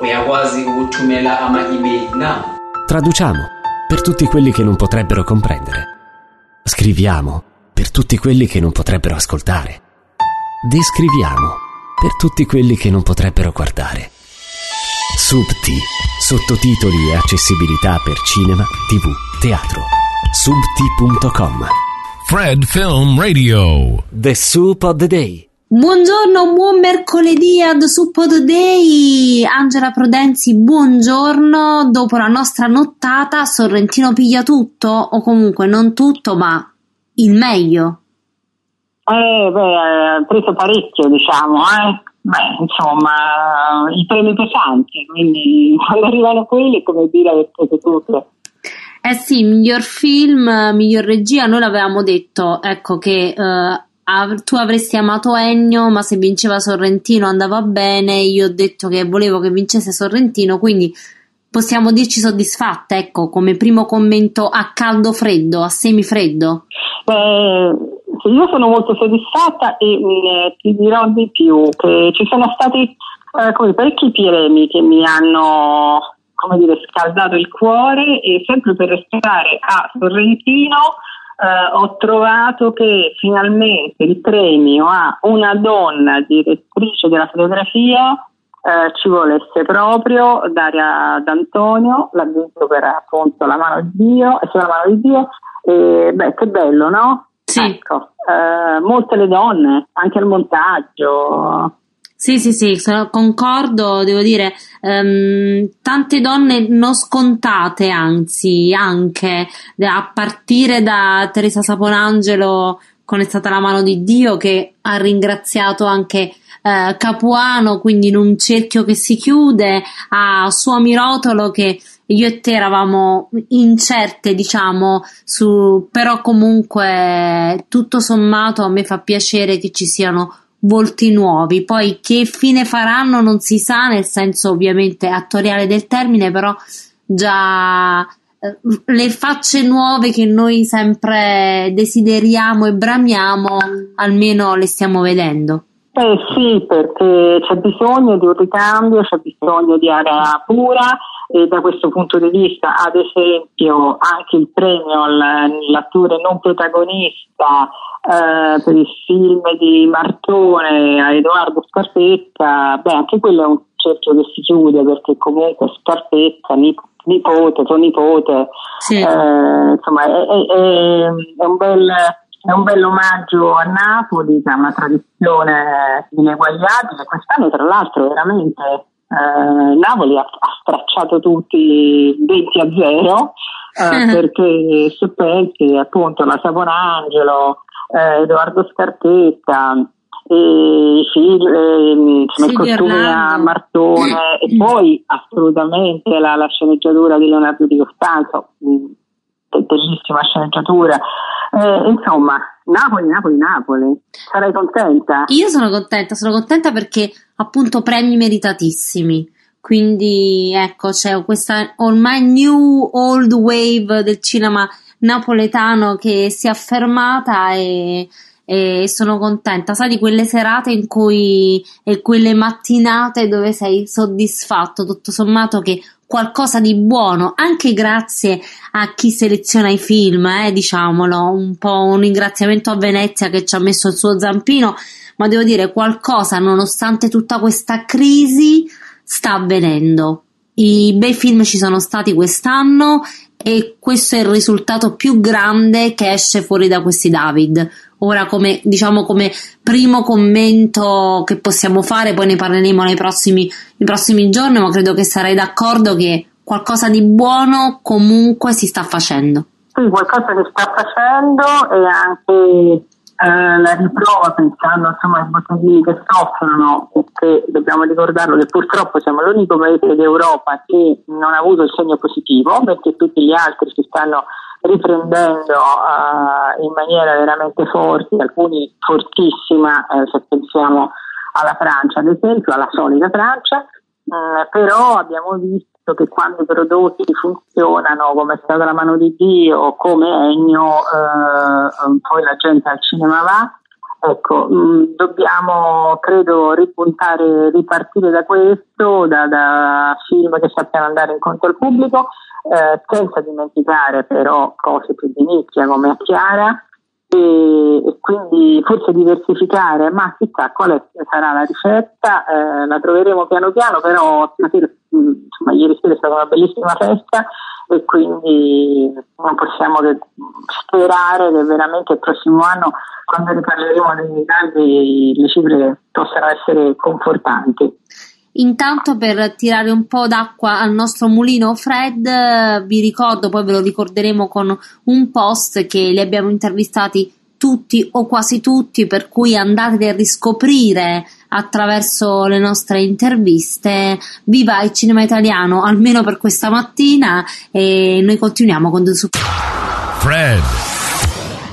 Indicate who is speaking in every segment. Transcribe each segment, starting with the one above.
Speaker 1: uyakwazi ukuthumela ama-email na
Speaker 2: Traduciamo per tutti quelli che non potrebbero comprendere. Scriviamo per tutti quelli che non potrebbero ascoltare. Descriviamo per tutti quelli che non potrebbero guardare. Subti, sottotitoli e accessibilità per cinema, tv, teatro. Subti.com
Speaker 3: Fred Film Radio.
Speaker 2: The Soup of the Day.
Speaker 4: Buongiorno, buon mercoledì ad Suppod Day. Angela Prudenzi, buongiorno. Dopo la nostra nottata, Sorrentino piglia tutto, o comunque non tutto, ma il meglio.
Speaker 5: Eh, beh, ha preso parecchio, diciamo, eh. Beh, insomma, i premi pesanti, quindi quando arrivano quelli è come dire aver preso tutto.
Speaker 4: Eh sì, miglior film, miglior regia, noi l'avevamo detto, ecco che eh, av- tu avresti amato Ennio, ma se vinceva Sorrentino andava bene, io ho detto che volevo che vincesse Sorrentino, quindi possiamo dirci soddisfatte, ecco, come primo commento a caldo freddo, a semifreddo.
Speaker 5: Eh, io sono molto soddisfatta e eh, ti dirò di più, che ci sono stati eh, come parecchi premi che mi hanno come dire, scaldato il cuore e sempre per restare a Sorrentino eh, ho trovato che finalmente il premio a una donna direttrice della fotografia eh, ci volesse proprio Daria D'Antonio, l'ha vinto per appunto la mano di Dio, e sulla mano di Dio, e beh che bello no?
Speaker 4: Sì.
Speaker 5: Ecco, eh, molte le donne, anche al montaggio,
Speaker 4: Sì, sì, sì, sono- concordo, devo dire, ehm, tante donne non scontate, anzi, anche a partire da Teresa Saponangelo con È stata la mano di Dio che ha ringraziato anche eh, Capuano, quindi in un cerchio che si chiude, a Suomi Rotolo che io e te eravamo incerte, diciamo, su, però comunque tutto sommato a me fa piacere che ci siano volti nuovi. Poi che fine faranno non si sa, nel senso ovviamente attoriale del termine, però già eh, le facce nuove che noi sempre desideriamo e bramiamo, almeno le stiamo vedendo.
Speaker 5: Eh sì, perché c'è bisogno di un ricambio, c'è bisogno di area pura e da questo punto di vista, ad esempio, anche il premio all'attore non protagonista eh, per il film di Martone a Edoardo Scarpetta, beh, anche quello è un cerchio che si chiude perché comunque Scarpetta, nip- nipote, tuo nipote,
Speaker 4: Sì.
Speaker 5: eh, insomma, è, è- è- un bel, è un bel omaggio a Napoli, che ha una tradizione ineguagliabile. Quest'anno, tra l'altro, veramente eh, Napoli ha, ha stracciato tutti 20 a 0 eh, perché se pensi appunto la Saponangelo, eh, Edoardo Scarpetta, e a
Speaker 4: Orlando.
Speaker 5: Martone e poi assolutamente la, la sceneggiatura di Leonardo Di Costanzo, be- bellissima sceneggiatura. Eh, insomma, Napoli, Napoli, Napoli. Sarai contenta?
Speaker 4: Io sono contenta, sono contenta perché appunto premi meritatissimi. Quindi ecco, c'è questa ormai new old wave del cinema napoletano che si è affermata e, e sono contenta. Sai di quelle serate in cui e quelle mattinate dove sei soddisfatto, tutto sommato che qualcosa di buono, anche grazie a chi seleziona i film, eh, diciamolo, un po' un ringraziamento a Venezia che ci ha messo il suo zampino, ma devo dire qualcosa, nonostante tutta questa crisi, sta avvenendo. I bei film ci sono stati quest'anno e questo è il risultato più grande che esce fuori da questi David. Ora, come diciamo, come primo commento che possiamo fare, poi ne parleremo nei prossimi, nei prossimi giorni, ma credo che sarai d'accordo che qualcosa di buono comunque si sta facendo.
Speaker 5: Sì, qualcosa che sta facendo e anche la riprova pensando insomma ai botteghini che soffrono, perché dobbiamo ricordarlo che purtroppo siamo l'unico paese d'Europa che non ha avuto il segno positivo, perché tutti gli altri si stanno riprendendo eh, in maniera veramente forte, alcuni fortissima, eh, se pensiamo alla Francia ad esempio, alla solita Francia, eh, però abbiamo visto che quando i prodotti funzionano come è stata la mano di Dio, come Ennio, eh, poi la gente al cinema va ecco, mh, dobbiamo credo ripuntare, ripartire da questo, da, da film che sappiano andare incontro al pubblico, eh, senza dimenticare però cose più di nicchia come Chiara e, e, quindi forse diversificare, ma chissà quale sarà la ricetta, eh, la troveremo piano piano, però stasera, insomma, ieri sera è stata una bellissima festa e quindi non possiamo che sperare che veramente il prossimo anno, quando riparleremo dei dati, le cifre possano essere confortanti.
Speaker 6: Intanto per tirare un po' d'acqua al nostro mulino Fred, vi ricordo, poi ve lo ricorderemo con un post che li abbiamo intervistati tutti o quasi tutti, per cui andate a riscoprire attraverso le nostre interviste. Viva il cinema italiano, almeno per questa mattina, e noi continuiamo con The Super.
Speaker 7: Fred.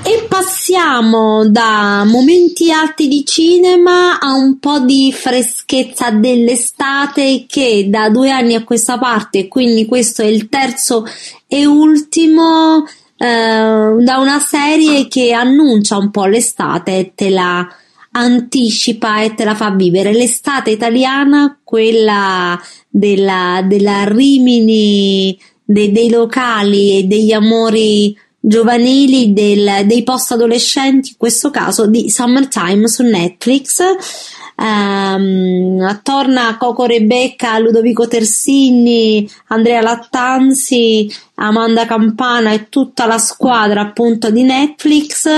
Speaker 6: E passiamo da momenti alti di cinema a un po' di freschezza dell'estate che da due anni a questa parte, quindi questo è il terzo e ultimo, eh, da una serie che annuncia un po' l'estate, te la anticipa e te la fa vivere. L'estate italiana, quella della, della Rimini, de, dei locali e degli amori giovanili del, dei post adolescenti, in questo caso di Summertime su Netflix. Um, torna Coco Rebecca, Ludovico Tersini, Andrea Lattanzi, Amanda Campana e tutta la squadra appunto di Netflix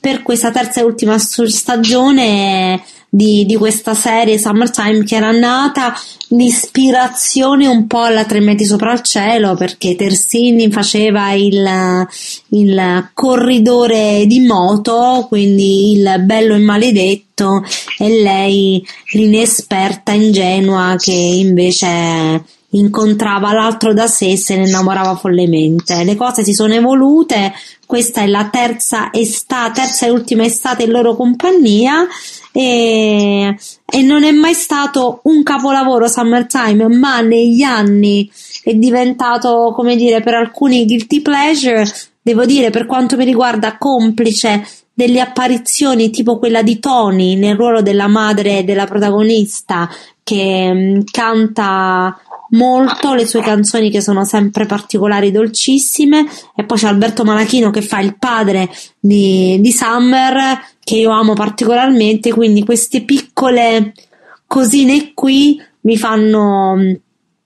Speaker 6: per questa terza e ultima stagione di, di questa serie Summertime che era nata di ispirazione un po' alla Tre metri sopra il cielo perché Tersini faceva il, il corridore di moto, quindi il bello e maledetto e lei l'inesperta ingenua che invece incontrava l'altro da sé e se ne innamorava follemente. Le cose si sono evolute, questa è la terza estate, terza e ultima estate in loro compagnia e, e non è mai stato un capolavoro Summertime, ma negli anni è diventato, come dire, per alcuni guilty pleasure, devo dire per quanto mi riguarda complice delle apparizioni tipo quella di Tony nel ruolo della madre della protagonista che mh, canta molto le sue canzoni che sono sempre particolari, dolcissime. E poi c'è Alberto Malachino che fa il padre di, di Summer che io amo particolarmente. Quindi queste piccole cosine qui mi fanno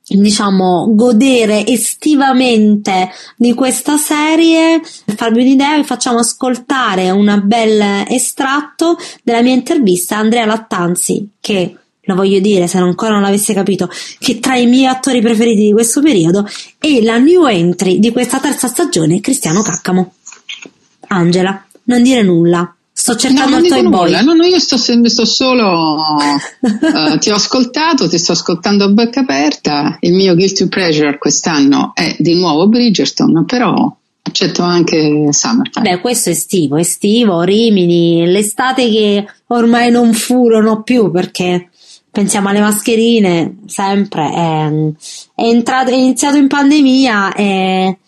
Speaker 6: diciamo godere estivamente di questa serie. Per farvi un'idea vi facciamo ascoltare un bel estratto della mia intervista a Andrea Lattanzi che lo voglio dire se ancora non l'avesse capito, che tra i miei attori preferiti di questo periodo è la new entry di questa terza stagione, Cristiano Caccamo. Angela, non dire nulla. Sto cercando
Speaker 8: no,
Speaker 6: il Toy Boy.
Speaker 8: No, no, io sto, sto solo. uh, ti ho ascoltato, ti sto ascoltando a bocca aperta. Il mio guilty pleasure quest'anno è di nuovo Bridgerton, però accetto anche Summertime.
Speaker 6: Beh, questo è estivo, estivo, Rimini, l'estate che ormai non furono più perché pensiamo alle mascherine, sempre, è, è, entrato, è iniziato in pandemia e,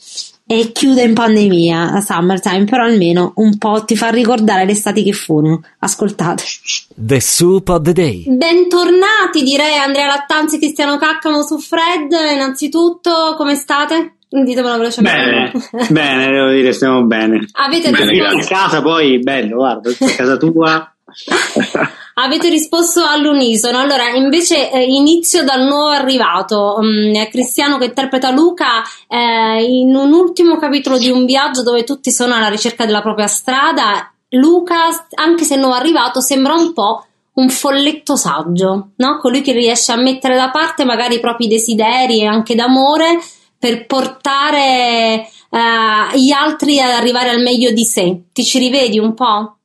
Speaker 6: e chiude in pandemia a Summertime, però almeno un po' ti fa ricordare le estati che furono. Ascoltate.
Speaker 2: The Soup of the Day.
Speaker 6: Bentornati, direi Andrea Lattanzi e Cristiano Caccamo su Fred. Innanzitutto, come state? Ditemelo
Speaker 9: velocemente. Bene, bene, devo dire, stiamo bene.
Speaker 6: Avete
Speaker 9: bene,
Speaker 6: risposto...
Speaker 9: A casa poi, bello, guarda, a casa tua.
Speaker 6: Avete risposto all'unisono. Allora, invece eh, inizio dal nuovo arrivato, um, Cristiano che interpreta Luca eh, in un ultimo capitolo di un viaggio dove tutti sono alla ricerca della propria strada. Luca, anche se nuovo arrivato, sembra un po' un folletto saggio, no? Colui che riesce a mettere da parte magari i propri desideri e anche d'amore per portare uh, gli altri ad arrivare al meglio di sé. Ti ci rivedi un po'?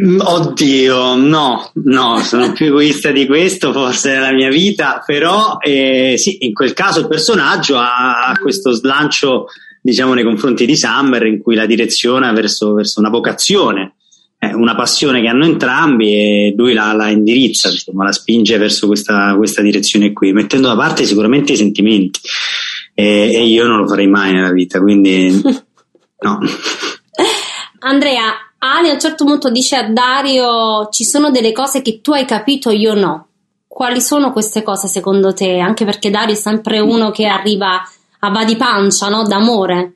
Speaker 9: Oddio, no, no, sono più egoista di questo forse nella mia vita, però eh, sì, in quel caso il personaggio ha, questo slancio, diciamo, nei confronti di Summer in cui la direziona verso, verso una vocazione, eh, una passione che hanno entrambi e lui la, la indirizza, insomma, la spinge verso questa, questa, direzione qui, mettendo da parte sicuramente i sentimenti e, e io non lo farei mai nella vita, quindi no.
Speaker 6: Andrea, Ali a un certo punto dice a Dario ci sono delle cose che tu hai capito, io no. Quali sono queste cose secondo te? Anche perché Dario è sempre uno che arriva a va di pancia, no? D'amore.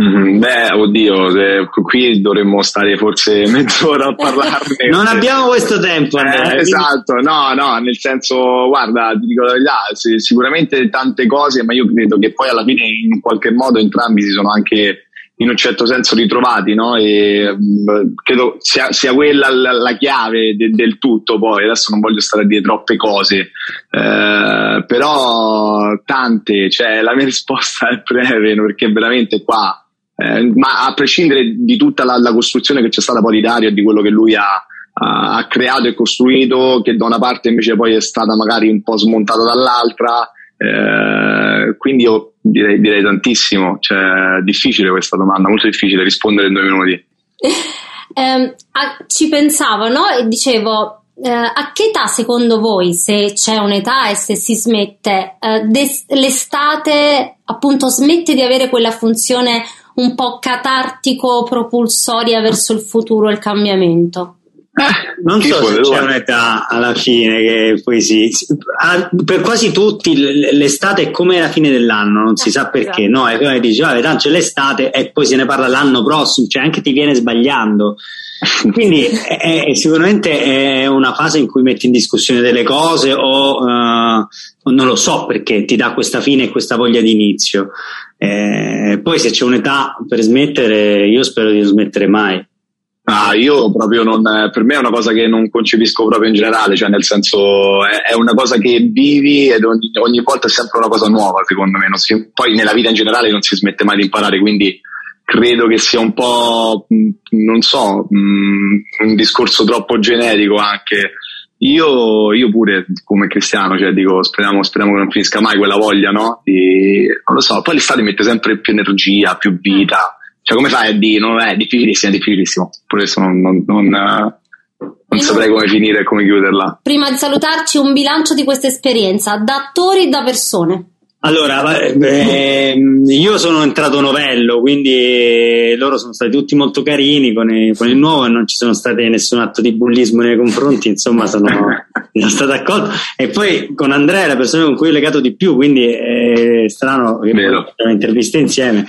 Speaker 10: Mm, beh, oddio, eh, qui dovremmo stare forse mezz'ora a parlarne.
Speaker 9: non abbiamo questo tempo.
Speaker 10: Eh, esatto, no, no, nel senso, guarda, ti dico la verità, sicuramente tante cose, ma io credo che poi alla fine in qualche modo entrambi si sono anche in un certo senso ritrovati, no? E mh, credo sia, sia quella la, la chiave de, del tutto. Poi adesso non voglio stare a dire troppe cose, eh, però tante, cioè la mia risposta è breve perché veramente qua. Eh, ma a prescindere di tutta la, la, costruzione che c'è stata poi di Dario e di quello che lui ha, ha creato e costruito, che da una parte invece poi è stata magari un po' smontata dall'altra, eh, quindi io direi, direi tantissimo, cioè, difficile questa domanda, molto difficile rispondere in due minuti.
Speaker 6: eh, ci pensavo, no? E dicevo, eh, a che età secondo voi, se c'è un'età e se si smette, eh, des- l'estate appunto smette di avere quella funzione un po' catartico-propulsoria verso il futuro il cambiamento?
Speaker 9: Eh, non so se c'è un'età alla fine che poi si, per quasi tutti l'estate è come la fine dell'anno, non si sa perché, esatto. no? E come dici, vabbè, tanto c'è l'estate e poi se ne parla l'anno prossimo, cioè anche ti viene sbagliando. Quindi è, è, sicuramente è una fase in cui metti in discussione delle cose o uh, non lo so perché ti dà questa fine e questa voglia di inizio. Eh, poi se c'è un'età per smettere, io spero di non smettere mai.
Speaker 10: Ah, io proprio non, per me è una cosa che non concepisco proprio in generale, cioè nel senso è, è una cosa che vivi ed ogni, ogni, volta è sempre una cosa nuova, secondo me. Si, poi nella vita in generale non si smette mai di imparare, quindi credo che sia un po', non so, un discorso troppo generico anche. Io, io pure come cristiano, cioè dico, speriamo, speriamo che non finisca mai quella voglia, no? Di, non lo so, poi l'estate mette sempre più energia, più vita cioè, come fai a dire? Non è difficilissimo, è difficilissimo. Pure adesso non, non, non, non saprei come finire e come chiuderla.
Speaker 6: Prima di salutarci, un bilancio di questa esperienza, da attori e da persone.
Speaker 9: Allora, eh, io sono entrato novello, quindi loro sono stati tutti molto carini con il, con il nuovo e non ci sono stati nessun atto di bullismo nei confronti, insomma sono, sono stato accolto. E poi con Andrea è la persona con cui ho legato di più, quindi è strano che abbiamo interviste insieme.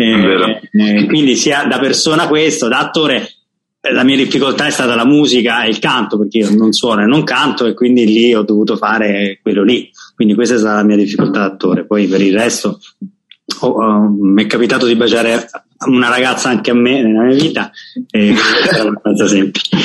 Speaker 9: Eh, eh, quindi sia da persona questo, da attore eh, la mia difficoltà è stata la musica e il canto perché io non suono e non canto e quindi lì ho dovuto fare quello lì. Quindi questa è stata la mia difficoltà da attore poi per il resto oh, oh, mi è capitato di baciare una ragazza anche a me nella mia vita e era abbastanza semplice.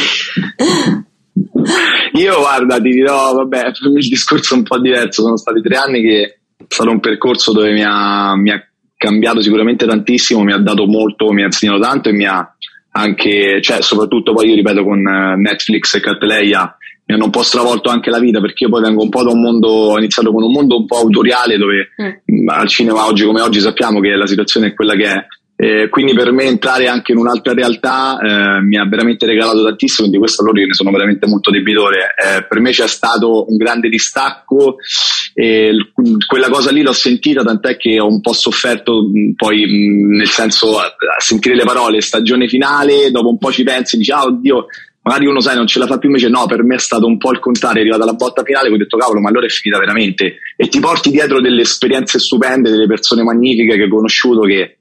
Speaker 10: Io guarda ti dirò vabbè il discorso è un po' diverso. Sono stati tre anni che è stato un percorso dove mi ha, mi ha cambiato sicuramente tantissimo, mi ha dato molto, mi ha insegnato tanto e mi ha anche, cioè soprattutto poi io ripeto con eh, Netflix e Catleia mi hanno un po' stravolto anche la vita perché io poi vengo un po' da un mondo, ho iniziato con un mondo un po' autoriale dove mm. al cinema oggi come oggi sappiamo che la situazione è quella che è eh, quindi per me entrare anche in un'altra realtà eh, mi ha veramente regalato tantissimo, di questo allora io ne sono veramente molto debitore. Eh, per me c'è stato un grande distacco e quella cosa lì l'ho sentita, tant'è che ho un po' sofferto poi nel senso a, a, sentire le parole stagione finale, dopo un po' ci pensi dici ah oddio magari uno sai non ce la fa più invece no per me è stato un po' il contrario è arrivata la botta finale ho detto cavolo ma allora è finita veramente e ti porti dietro delle esperienze stupende delle persone magnifiche che hai conosciuto che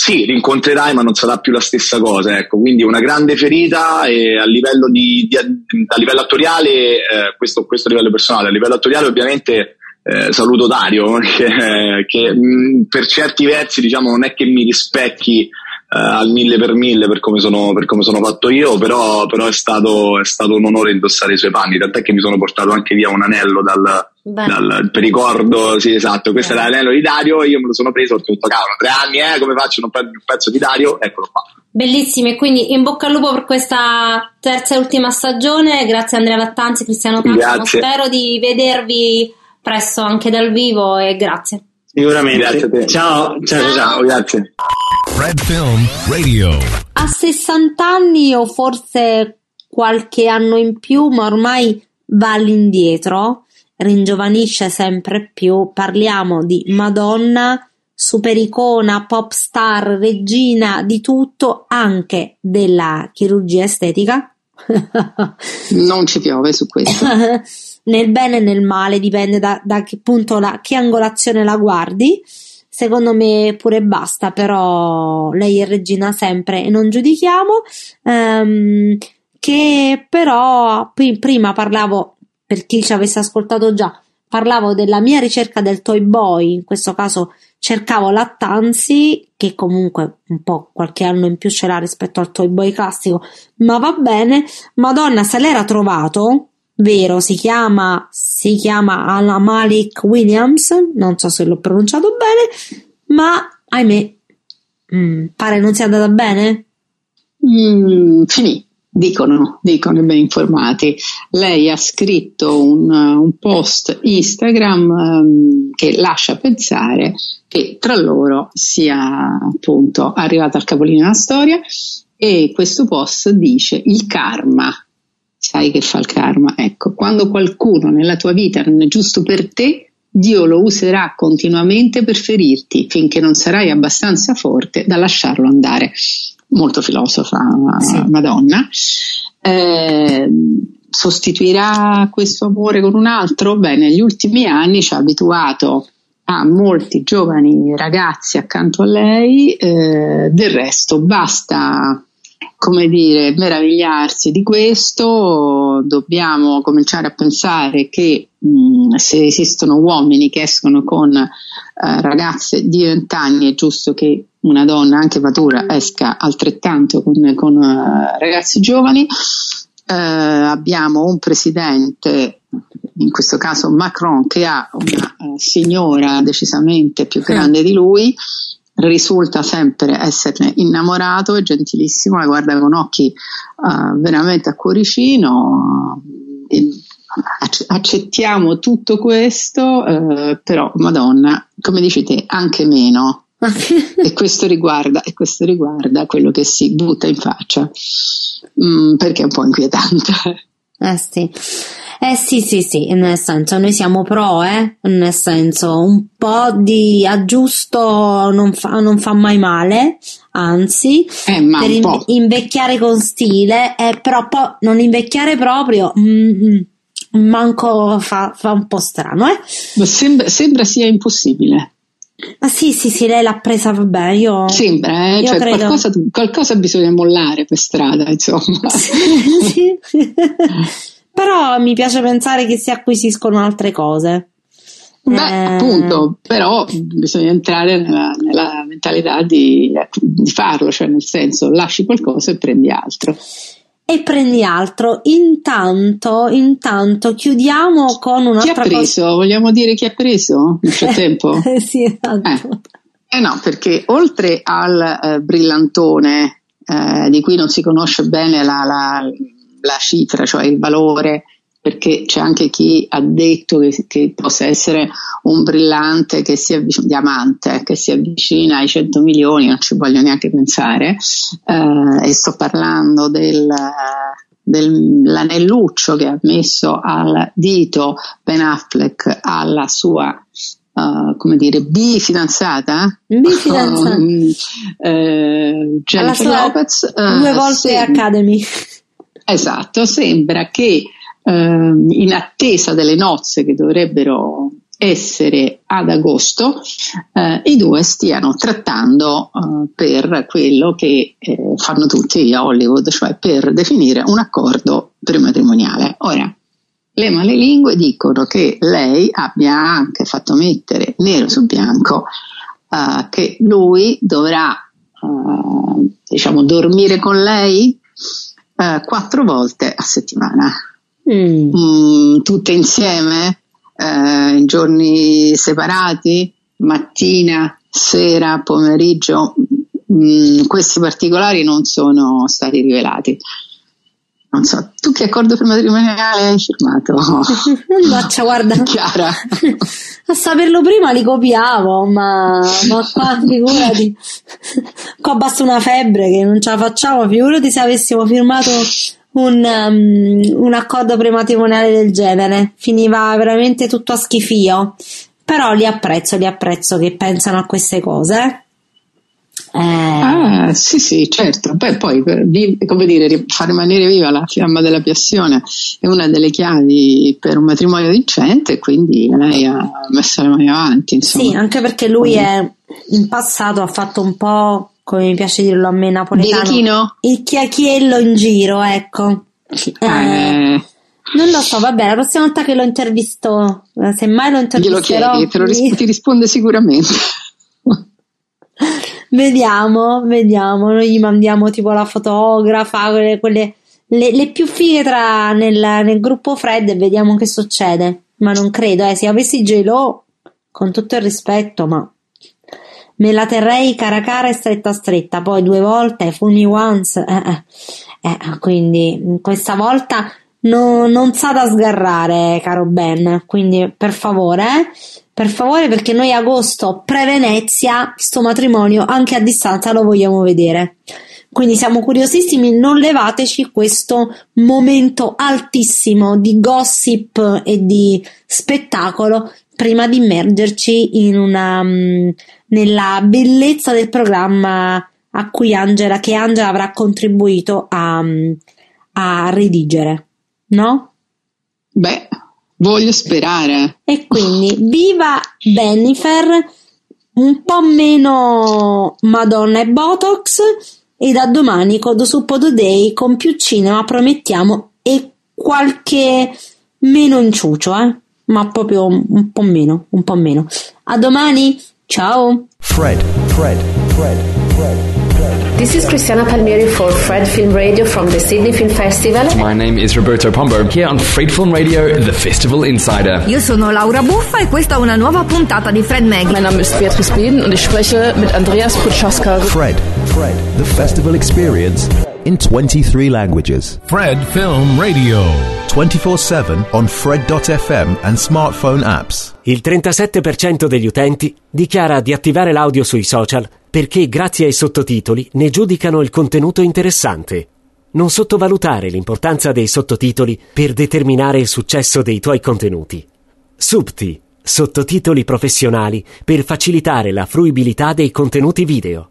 Speaker 10: sì, rincontrerai, ma non sarà più la stessa cosa. Ecco. Quindi una grande ferita e a livello, di, di, a livello attoriale, eh, questo, questo a livello personale, a livello attoriale ovviamente eh, saluto Dario, che, che mh, per certi versi diciamo, non è che mi rispecchi eh, al mille per mille per come sono, per come sono fatto io, però, però è, stato, è, stato, un onore indossare i suoi panni, tant'è che mi sono portato anche via un anello dal, dal per ricordo, sì esatto, questo Beh. è l'anello di Dario, io me lo sono preso, ho detto cavolo, tre anni, eh, come faccio non prendere un pezzo di Dario? Eccolo qua.
Speaker 6: Bellissimi, quindi in bocca al lupo per questa terza e ultima stagione, grazie Andrea Lattanzi, Cristiano Caccio, spero di vedervi presto anche dal vivo e grazie.
Speaker 9: Sicuramente. Grazie a te. Ciao, ciao, ciao, ciao grazie.
Speaker 7: Fred Film Radio.
Speaker 6: A 60 anni o forse qualche anno in più, ma ormai va all'indietro, ringiovanisce sempre più. Parliamo di Madonna supericona, pop star, regina di tutto, anche della chirurgia estetica.
Speaker 8: non ci piove su questo.
Speaker 6: nel bene e nel male, dipende da, da che punto, la, che angolazione la guardi. Secondo me pure basta, però lei è regina sempre e non giudichiamo. Um, che però prima parlavo, per chi ci avesse ascoltato già, parlavo della mia ricerca del toy boy, in questo caso cercavo Lattanzi, che comunque un po' qualche anno in più ce l'ha rispetto al toy boy classico, ma va bene. Madonna, se l'era trovato, vero, si chiama, si chiama Ala Malik Williams, non so se l'ho pronunciato bene, ma ahimè, mm, pare non sia andata bene.
Speaker 8: Mm, finì. Dicono, dicono i ben informati. Lei ha scritto un, un post Instagram um, che lascia pensare che tra loro sia appunto arrivata al capolinea della storia e questo post dice il karma. Sai che fa il karma? Ecco, quando qualcuno nella tua vita non è giusto per te, Dio lo userà continuamente per ferirti finché non sarai abbastanza forte da lasciarlo andare molto filosofa sì. Madonna, eh, sostituirà questo amore con un altro? Beh, negli ultimi anni ci ha abituato a molti giovani ragazzi accanto a lei, eh, del resto basta come dire, meravigliarsi di questo, dobbiamo cominciare a pensare che mh, se esistono uomini che escono con ragazze di 20 anni è giusto che una donna anche matura esca altrettanto con, con uh, ragazzi giovani. Uh, abbiamo un presidente, in questo caso Macron, che ha una uh, signora decisamente più grande di lui, risulta sempre esserne innamorato, è gentilissimo, la guarda con occhi veramente a cuoricino. Accettiamo tutto questo, però Madonna, come dici te, anche meno. e, questo riguarda, e questo riguarda quello che si butta in faccia, mm, perché è un po' inquietante.
Speaker 6: Eh sì. Eh sì, sì, sì, nel senso noi siamo pro, eh? nel senso un po' di aggiusto non fa, non fa mai male, anzi,
Speaker 8: eh,
Speaker 6: per in, invecchiare con stile, eh, però po- non invecchiare proprio, mm, mm, manco fa, fa, un po' strano, eh?
Speaker 8: Sembra, sembra sia impossibile.
Speaker 6: Ah sì, sì, sì, lei l'ha presa, vabbè, io...
Speaker 8: Sembra, eh? cioè, qualcosa, qualcosa, bisogna mollare per strada, insomma.
Speaker 6: sì. però mi piace pensare che si acquisiscono altre cose.
Speaker 8: Beh, eh... appunto, però bisogna entrare nella, nella mentalità di, di farlo, cioè nel senso lasci qualcosa e prendi altro
Speaker 6: e prendi altro. Intanto, intanto chiudiamo con un'altra
Speaker 8: cosa. Chi ha preso? Cosa... Vogliamo dire chi ha preso nel frattempo?
Speaker 6: sì, esatto.
Speaker 8: Eh. eh. no, perché oltre al eh, brillantone eh, di cui non si conosce bene la, la, la cifra, cioè il valore perché c'è anche chi ha detto che, che possa essere un brillante che si avvicina, diamante che si avvicina ai 100 milioni, non ci voglio neanche pensare, eh, e sto parlando del, dell'anelluccio che ha messo al dito Ben Affleck alla sua Uh, come dire, bifidanzata,
Speaker 6: bifidanzata. Um, eh,
Speaker 8: Jennifer Lopez,
Speaker 6: uh, due volte sembra, Academy.
Speaker 8: Esatto, sembra che eh, in attesa delle nozze che dovrebbero essere ad agosto, eh, i due stiano trattando eh, per quello che eh, fanno tutti a Hollywood, cioè per definire un accordo prematrimoniale. Ora, le malelingue dicono che lei abbia anche fatto mettere nero su bianco eh, che lui dovrà, eh, diciamo, dormire con lei quattro volte a settimana mm. Mm, tutte insieme, eh, in giorni separati, mattina, sera, pomeriggio. Mm, questi particolari non sono stati rivelati. Non so, tu che accordo prematrimoniale hai firmato?
Speaker 6: Faccia, guarda.
Speaker 8: Chiara.
Speaker 6: A saperlo prima li copiavo, ma, ma qua figurati. Qua basta una febbre che non ce la facciamo, figurati se avessimo firmato un, um, un accordo prematrimoniale del genere. Finiva veramente tutto a schifio. però li apprezzo, li apprezzo che pensano a queste cose.
Speaker 8: Eh. Ah, sì, sì, certo. Beh, poi, come dire, far rimanere viva la fiamma della passione è una delle chiavi per un matrimonio vincente, quindi lei ha messo le mani avanti. Insomma.
Speaker 6: Sì, anche perché lui è, in passato ha fatto un po', come mi piace dirlo a me, napoletano,
Speaker 8: Birichino?
Speaker 6: il chiacchiello in giro, ecco. Eh,
Speaker 8: eh.
Speaker 6: Non lo so, vabbè, la prossima volta che lo intervisto, se mai lo intervisterò...
Speaker 8: Glielo chiedi, te lo ris- ti risponde sicuramente.
Speaker 6: vediamo, vediamo, noi gli mandiamo tipo la fotografa, quelle, quelle le, le, più fighe tra nel, nel, gruppo Fred e vediamo che succede. Ma non credo, eh, se avessi Gelo, con tutto il rispetto, ma me la terrei cara cara e stretta stretta, poi due volte, me once, eh, eh. Eh, quindi questa volta no, non sa da sgarrare, caro Ben. Quindi per favore, per favore, perché noi agosto pre-Venezia, sto matrimonio anche a distanza lo vogliamo vedere. Quindi siamo curiosissimi, non levateci questo momento altissimo di gossip e di spettacolo prima di immergerci in una, mm, nella bellezza del programma a cui Angela, che Angela avrà contribuito a, a redigere, no?
Speaker 8: Beh, voglio sperare.
Speaker 6: E quindi, viva Bennifer, un po' meno Madonna e Botox, e da domani Codo su Day con più cinema promettiamo e qualche meno inciucio, eh? ma proprio un po' meno, un po' meno. A domani, ciao!
Speaker 7: Fred, Fred, Fred, Fred.
Speaker 11: This is Cristiana Palmieri for Fred Film Radio from the Sydney Film Festival.
Speaker 12: My name is Roberto Pombo, here on Fred Film Radio, the Festival Insider.
Speaker 13: Io sono Laura Buffa e questa è una nuova puntata di Fred Mag.
Speaker 14: Mein Name ist Beatrice Bieden und ich spreche mit Andreas Putschaska.
Speaker 7: Fred, Fred, the Festival Experience in 23 languages. Fred Film Radio. 24-7 on Fred.fm and smartphone apps.
Speaker 2: Il 37% degli utenti dichiara di attivare l'audio sui social perché grazie ai sottotitoli ne giudicano il contenuto interessante. Non sottovalutare l'importanza dei sottotitoli per determinare il successo dei tuoi contenuti. Subti, sottotitoli professionali per facilitare la fruibilità dei contenuti video.